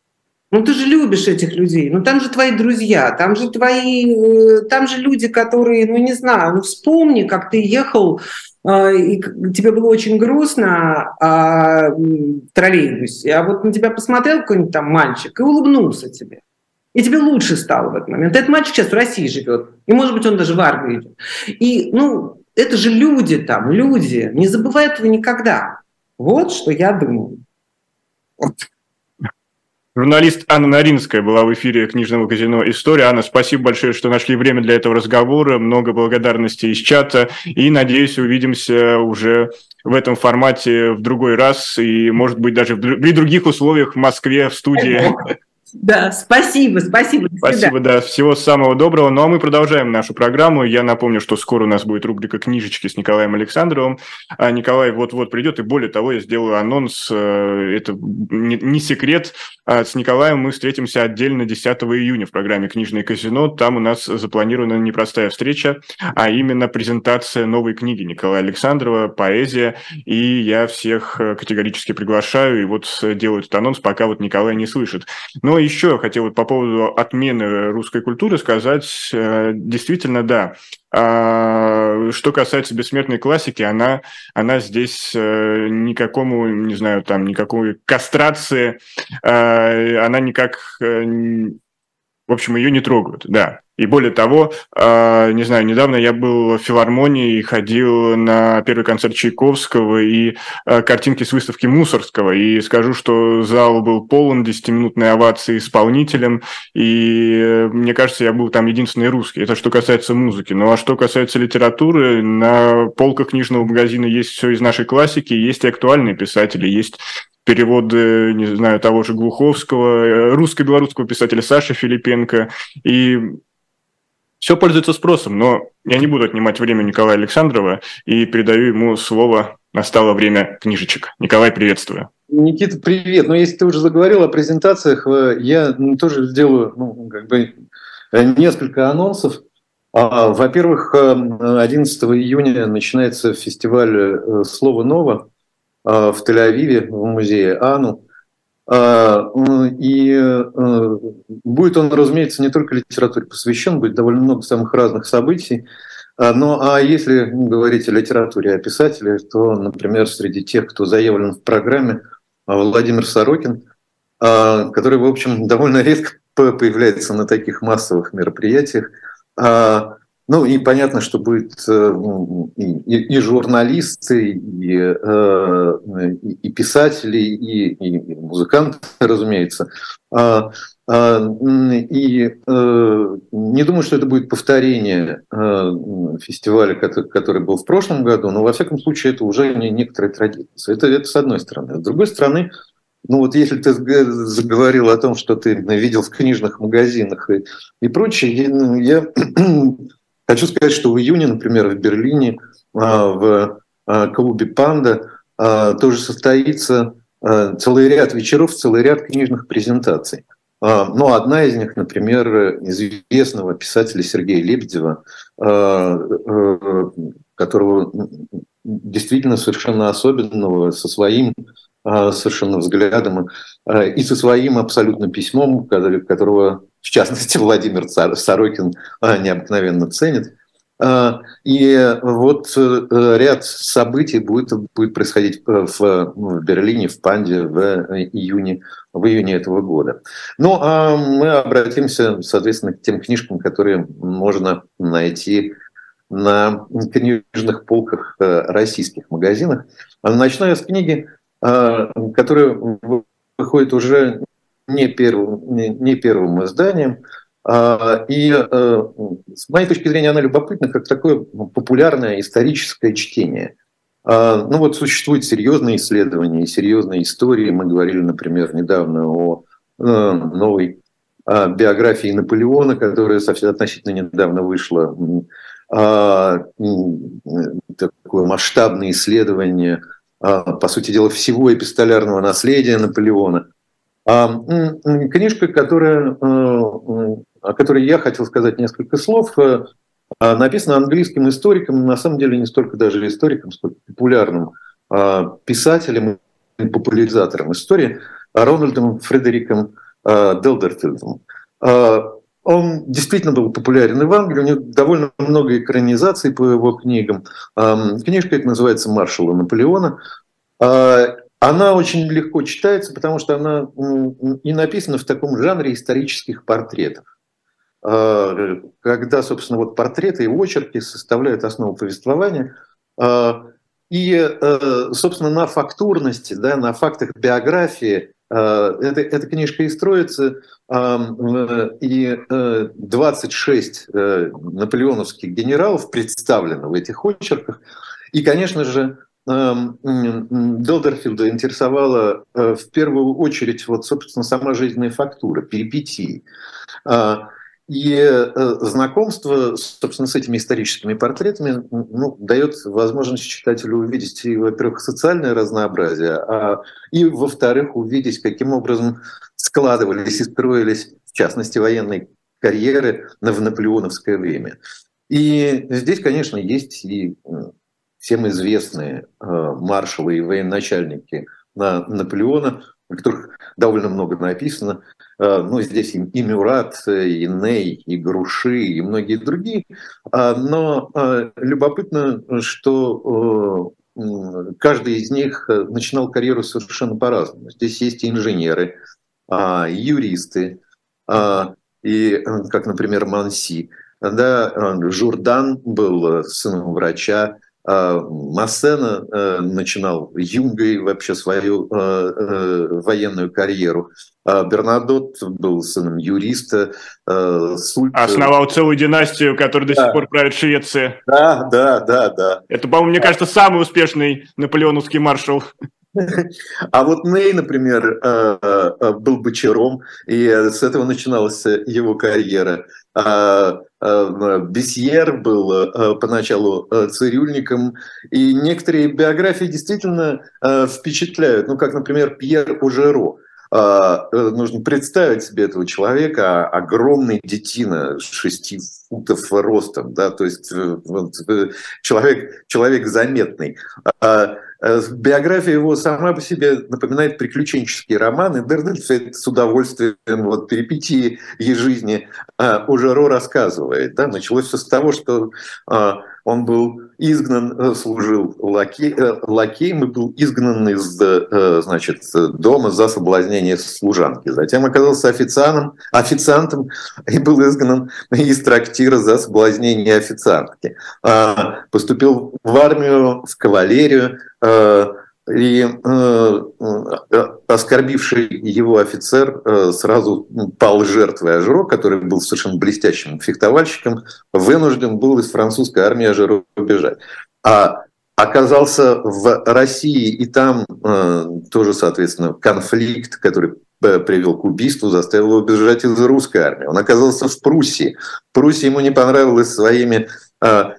Ну ты же любишь этих людей, ну там же твои друзья, там же твои, э, там же люди, которые, ну не знаю, ну вспомни, как ты ехал, э, и тебе было очень грустно а, троллейбусе, а вот на тебя посмотрел какой-нибудь там мальчик и улыбнулся тебе. И тебе лучше стало в этот момент. Этот мальчик сейчас в России живет. И, может быть, он даже в армию идет. И, ну, это же люди там, люди. Не забывай этого никогда. Вот что я думаю. Вот. Журналист Анна Наринская была в эфире книжного казино «История». Анна, спасибо большое, что нашли время для этого разговора. Много благодарностей из чата. И, надеюсь, увидимся уже в этом формате в другой раз. И, может быть, даже при других условиях в Москве, в студии. *laughs* Да, спасибо, спасибо. Спасибо, да. Всего самого доброго. Ну, а мы продолжаем нашу программу. Я напомню, что скоро у нас будет рубрика «Книжечки» с Николаем Александровым. А Николай вот-вот придет, и более того, я сделаю анонс, э, это не секрет, а с Николаем мы встретимся отдельно 10 июня в программе «Книжное казино». Там у нас запланирована непростая встреча, а именно презентация новой книги Николая Александрова «Поэзия». И я всех э, категорически приглашаю, и вот делаю этот анонс, пока вот Николай не слышит. Но еще хотел вот по поводу отмены русской культуры сказать, э, действительно, да. А, что касается бессмертной классики, она, она здесь э, никакому, не знаю, там, никакой кастрации, э, она никак, в общем, ее не трогают, да. И более того, а, не знаю, недавно я был в филармонии и ходил на первый концерт Чайковского и а, картинки с выставки Мусорского. И скажу, что зал был полон 10-минутной овации исполнителем. И э, мне кажется, я был там единственный русский. Это что касается музыки. Ну а что касается литературы, на полках книжного магазина есть все из нашей классики, есть и актуальные писатели, есть переводы, не знаю, того же Глуховского, э, русско-белорусского писателя Саши Филипенко. И Все пользуется спросом, но я не буду отнимать время Николая Александрова и передаю ему слово «Настало время книжечек». Николай, приветствую. Никита, привет. Ну, если ты уже заговорил о презентациях, э, я тоже сделаю ну, как бы э, несколько анонсов. А, во-первых, 11 июня начинается фестиваль «Слово ново» в Тель-Авиве в музее АНУ. А, и э, будет он, разумеется, не только литературе посвящен, будет довольно много самых разных событий. А, ну, а если говорить о литературе, о писателе, то, например, среди тех, кто заявлен в программе, а, Владимир Сорокин, который, в общем, довольно редко появляется на таких массовых мероприятиях. Ну и понятно, что будет э, и, и журналисты, и, э, и, и писатели, и, и музыканты, *laughs* разумеется. А, а, и э, не думаю, что это будет повторение фестиваля, который был в прошлом году, но во всяком случае это уже некоторая традиция. Это, это с одной стороны. С другой стороны, ну вот если ты заговорил о том, что ты видел в книжных магазинах и, и прочее, я Хочу сказать, что в июне, например, в Берлине а, в а, клубе «Панда» а, тоже состоится целый ряд вечеров, целый ряд книжных презентаций. Ну, одна из них, например, известного писателя Сергея Лебедева, которого действительно совершенно особенного, со своим совершенно взглядом и со своим абсолютно письмом, которого в частности, *laughs* Владимир Сорокин а, необыкновенно ценит. А, и вот э, ряд событий будет, будет происходить в, ну, в Берлине, в Панде в июне, в июне этого года. Ну, а мы обратимся, соответственно, к тем книжкам, которые можно найти на книжных полках э, российских магазинах. Начну я с книги, а, которая выходит уже не первым, не, не первым изданием. А, и э, с моей точки зрения она любопытна как такое популярное историческое чтение. А, ну вот существуют серьезные исследования серьезные истории. Мы говорили, например, недавно о э, новой а, биографии Наполеона, которая совсем относительно недавно вышла. Такое масштабное исследование, по сути дела, всего эпистолярного наследия Наполеона – книжка, которая, э, о которой я хотел сказать несколько слов, э, а, написана английским историком, на самом деле не столько даже историком, сколько популярным а, писателем и популяризатором истории Рональдом Фредериком Делдерфилдом. Он действительно был популярен в Англии, у него довольно много экранизаций по его книгам. Книжка эта называется «Маршала Наполеона». Она очень легко читается, потому что она и написана в таком жанре исторических портретов. А, когда, собственно, вот портреты и очерки составляют основу повествования. А, и, э, собственно, на фактурности, да, на фактах биографии а, эта, эта книжка и строится, и 26 э, э, наполеоновских генералов представлено в этих очерках. И, конечно же, Делдерфилда интересовала э, в первую очередь вот, собственно, сама жизненная фактура, перипетии. А, и э, знакомство, собственно, с этими историческими портретами ну, дает возможность читателю увидеть, и, во-первых, социальное разнообразие, а, и, во-вторых, увидеть, каким образом складывались и строились, в частности, военные карьеры в наполеоновское время. И здесь, конечно, есть и всем известные э, маршалы и военачальники на Наполеона, о которых довольно много написано. Э, ну, здесь и, Мюрат, и Ней, и Груши, и многие другие. А, но э, любопытно, что каждый из них начинал карьеру совершенно по-разному. Здесь есть и инженеры, а, и юристы, а, и, как, например, Манси. Да, Журдан был сыном врача, Массена э, начинал юнгой вообще свою э, э, военную карьеру. А Бернадот был сыном юриста. Сульт... Основал целую династию, которая до сих пор правит Швеция. Да, да, да, да. Это, по-моему, мне кажется, самый успешный наполеоновский маршал. *laughs* А вот Ней, например, был бочаром, и с этого начиналась его карьера. А, э, Бесьер был поначалу цирюльником, и некоторые биографии действительно впечатляют, ну, как, например, Пьер Ужеро – а, э, нужно представить себе этого человека, огромный детина, 6 футов ростом, да, то есть э, э, человек, человек заметный. А, биография его сама по себе напоминает приключенческие романы. Дердельфельд с удовольствием вот перипетии ее жизни а, уже Ро рассказывает. Да? Началось все с того, что он был изгнан, э, служил лаке, э, лакеем и был изгнан из э, значит, дома за соблазнение служанки. Затем оказался официантом, официантом и был изгнан из трактира за соблазнение официантки. А, поступил в армию, в кавалерию, и э, э, оскорбивший его офицер э, сразу пал жертвой Ажро, который был совершенно блестящим фехтовальщиком, вынужден был из французской армии Ажро бежать. А оказался в России, и там э, тоже, соответственно, конфликт, который э, привел к убийству, заставил его бежать из русской армии. Он оказался в Пруссии. Пруссия ему не понравилась своими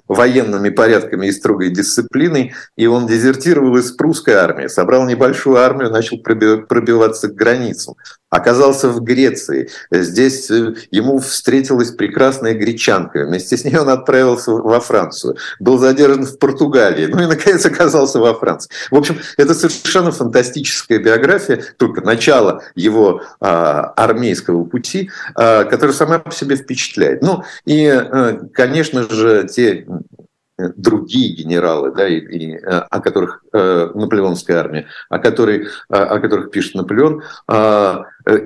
военными порядками и строгой дисциплиной, и он дезертировал из прусской армии, собрал небольшую армию, начал пробиваться к границам. Оказался в Греции. Здесь э, ему встретилась прекрасная гречанка. Вместе с ней он отправился во Францию. Был задержан в Португалии. Ну и, наконец, *laughs* оказался во Франции. В общем, это совершенно фантастическая биография, только начало его а, армейского пути, а, которая сама по себе впечатляет. Ну и, а, конечно же, те другие генералы, да, и, и, о которых э, наполеоновская армия, о, которой, о, о которых пишет Наполеон, э,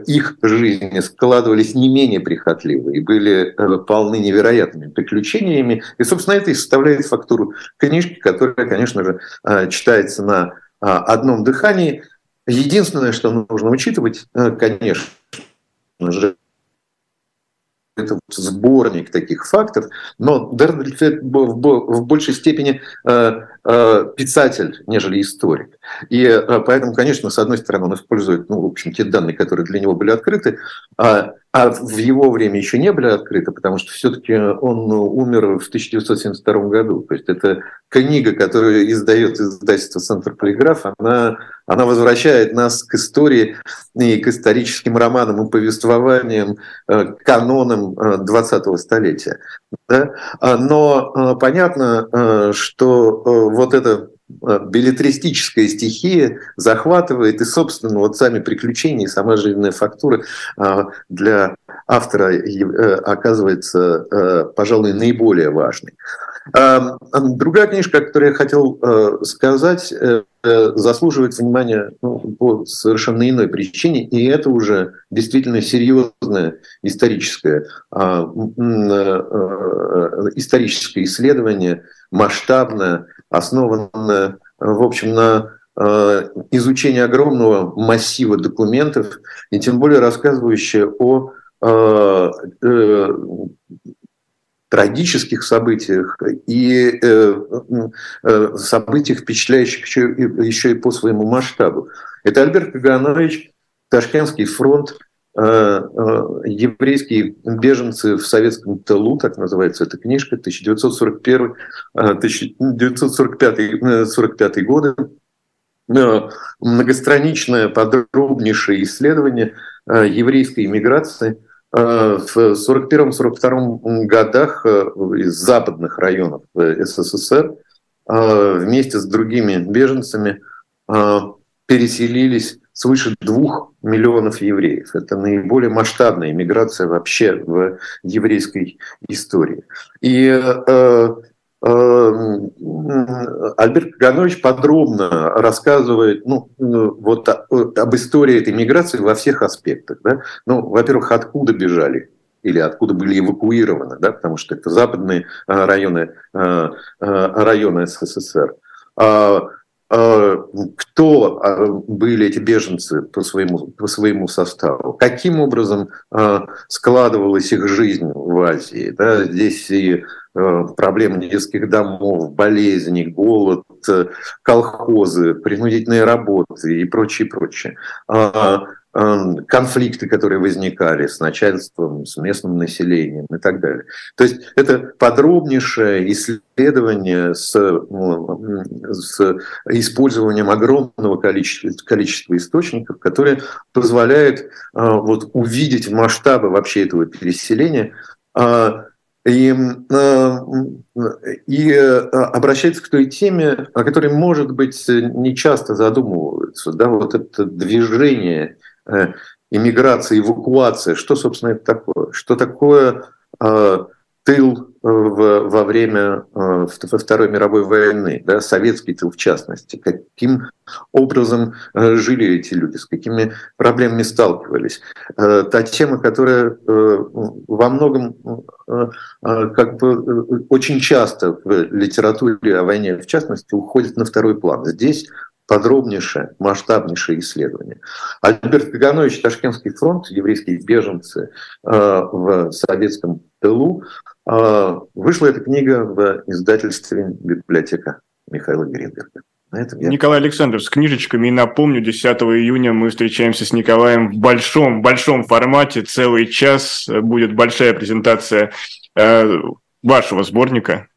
их жизни складывались не менее прихотливо и были э, полны невероятными приключениями. И, собственно, это и составляет фактуру книжки, которая, конечно же, э, читается на э, одном дыхании. Единственное, что нужно учитывать, э, конечно же, это сборник таких фактов, но Дердельфельд в большей степени э, писатель, нежели историк. И э, поэтому, конечно, с одной стороны, он использует, ну, в общем, те данные, которые для него были открыты, а, а в его время еще не были открыты, потому что все-таки он умер в 1972 году. То есть это книга, которую издает издательство «Центр полиграф», она, она возвращает нас к истории и к историческим романам и повествованиям, э, канонам 20-го э, столетия. Да? А, но э, понятно, что вот это билетристическая стихия захватывает и, собственно, вот сами приключения и сама жизненная фактура для автора оказывается, пожалуй, наиболее важной. Другая книжка, о я хотел э, сказать, э, заслуживает внимания ну, по совершенно иной причине, и это уже действительно серьезное историческое, а, э, историческое исследование, масштабное, основанное, в общем, на изучении огромного массива документов, и тем более рассказывающее о трагических событиях и э, э, событиях, впечатляющих еще, еще и по своему масштабу. Это Альберт Каганович, Ташкентский фронт, э, еврейские беженцы в советском тылу, так называется эта книжка, 1941 1945 45 годы, многостраничное, подробнейшее исследование еврейской иммиграции – в 1941-1942 годах э, из западных районов э, СССР вместе с другими беженцами переселились свыше двух миллионов евреев. Это наиболее масштабная миграция вообще в еврейской истории. И Альберт Каганович подробно рассказывает ну, вот об истории этой миграции во всех аспектах. Да? Ну, во-первых, откуда бежали или откуда были эвакуированы, да, потому что это западные э, районы, э, э, районы СССР. А, а, кто были эти беженцы по своему, по своему составу, каким образом складывалась их жизнь в Азии. Да? Здесь и проблемы детских домов, болезни, голод, колхозы, принудительные работы и прочее, прочее. А, Эм, конфликты, которые возникали с начальством, с местным населением и так далее. То есть это подробнейшее исследование с, с использованием огромного количества, количества источников, которые позвляют э, вот, увидеть масштабы вообще этого переселения э, и, э, и обращается к той теме, о которой, может быть, не часто задумываются. Да, вот это движение Э, иммиграция, эвакуация, что, собственно, это такое? Что такое э, тыл э, в, во время э, Второй мировой войны, да, советский в частности, каким образом э, жили эти люди, с какими проблемами сталкивались. Э, та тема, которая э, во многом как бы очень часто в литературе о войне в частности уходит на второй план. Здесь подробнейшее, масштабнейшее исследование. Альберт Каганович «Ташкентский фронт. Еврейские беженцы э, в советском тылу». Э, вышла эта книга в издательстве «Библиотека» Михаила Гринберга. я... Николай Александров с книжечками. И напомню, 10 июня мы встречаемся с Николаем в большом, большом формате. Целый час будет большая презентация э, вашего сборника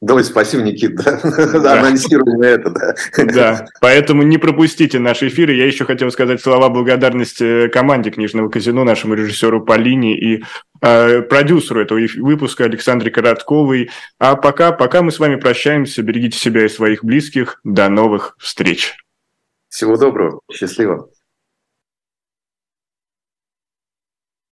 Давай, спасибо, Никит, да, *laughs* да. анонсируем это, да. Да, поэтому не пропустите наши эфиры. Я еще хотел сказать слова благодарности команде книжного казино, нашему режиссеру Полине и э, продюсеру этого выпуска Александре Коротковой. А пока, пока мы с вами прощаемся, берегите себя и своих близких. До новых встреч. Всего доброго, счастливо.